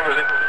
cruising.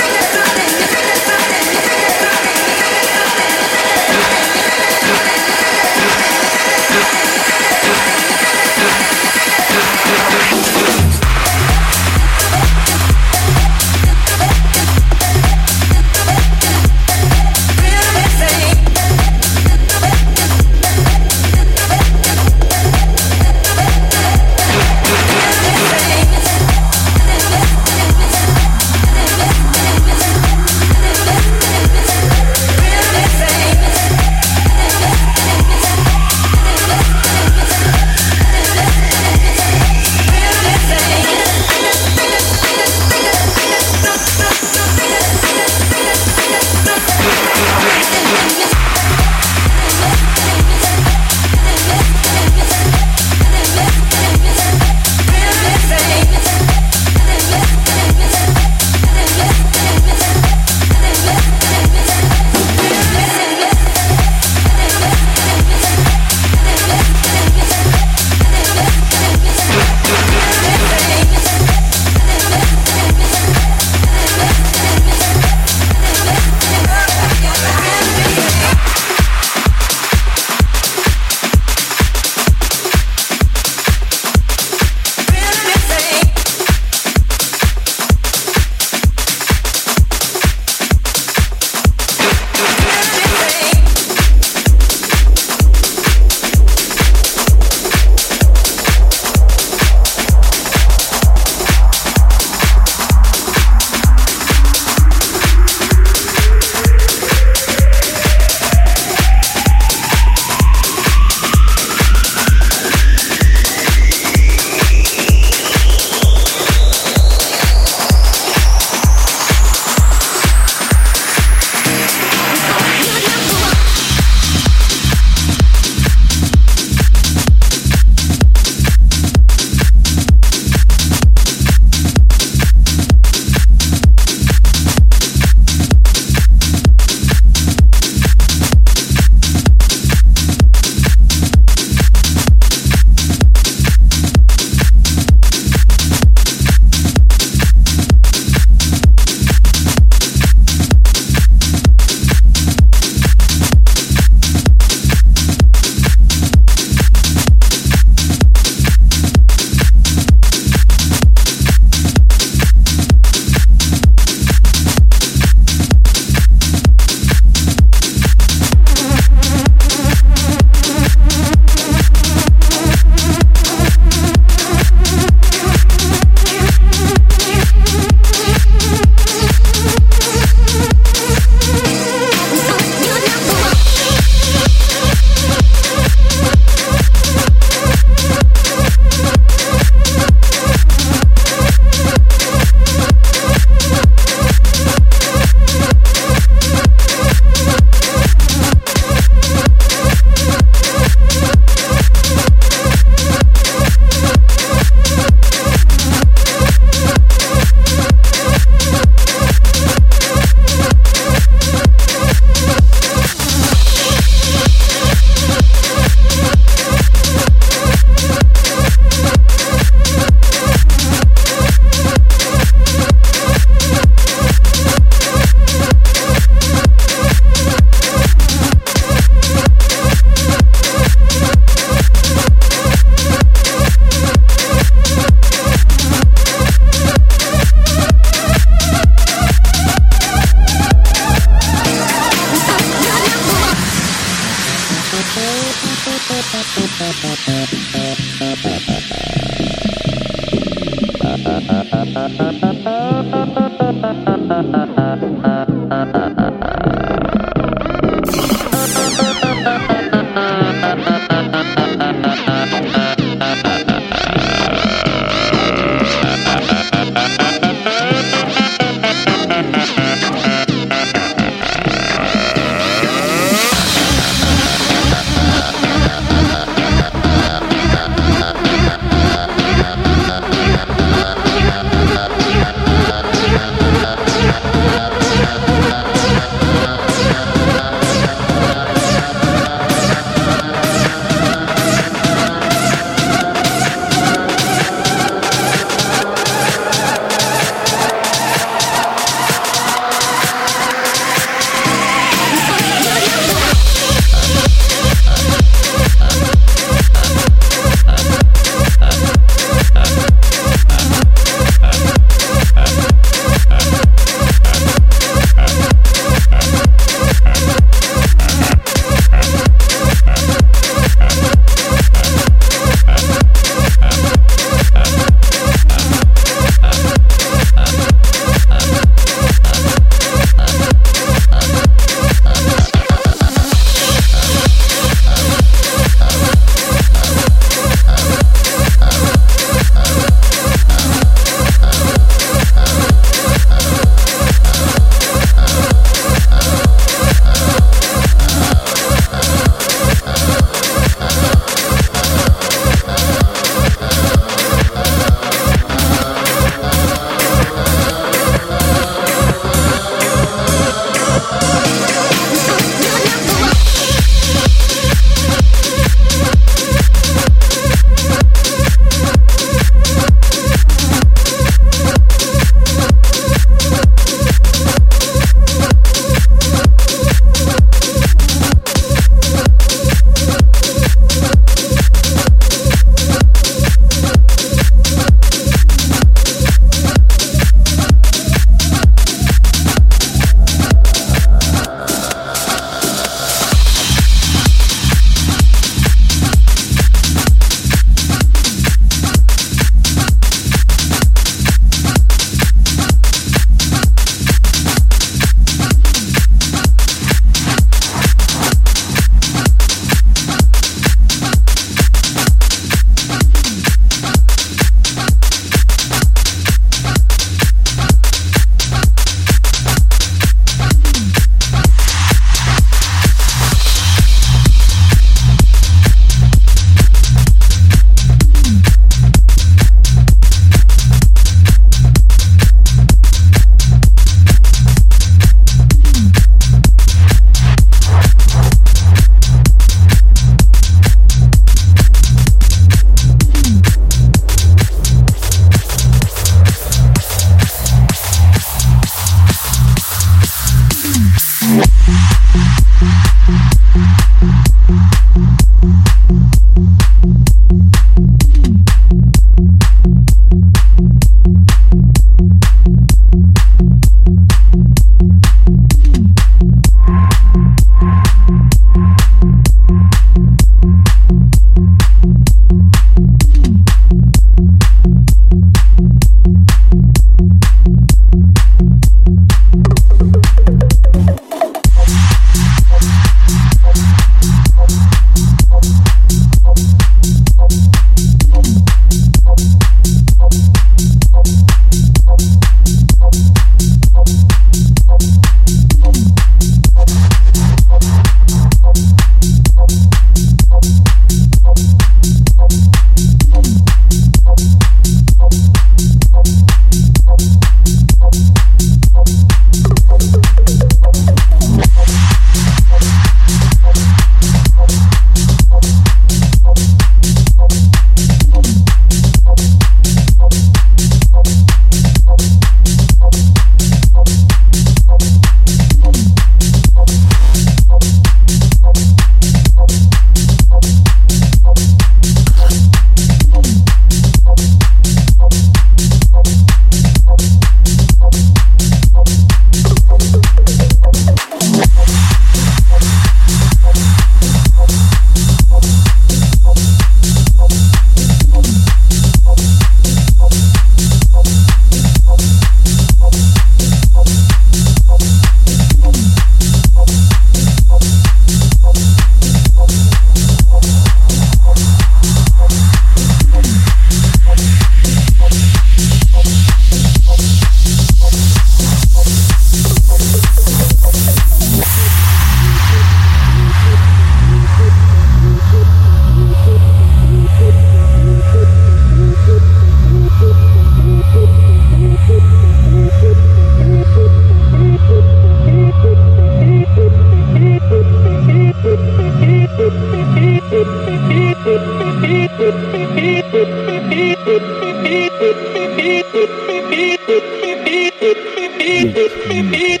Thank you.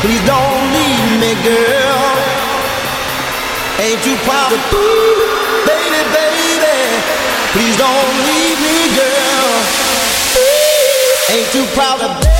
Please don't leave me, girl. Ain't you proud of ooh, baby, baby? Please don't leave me, girl. Ain't you proud of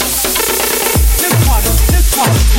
Let's party.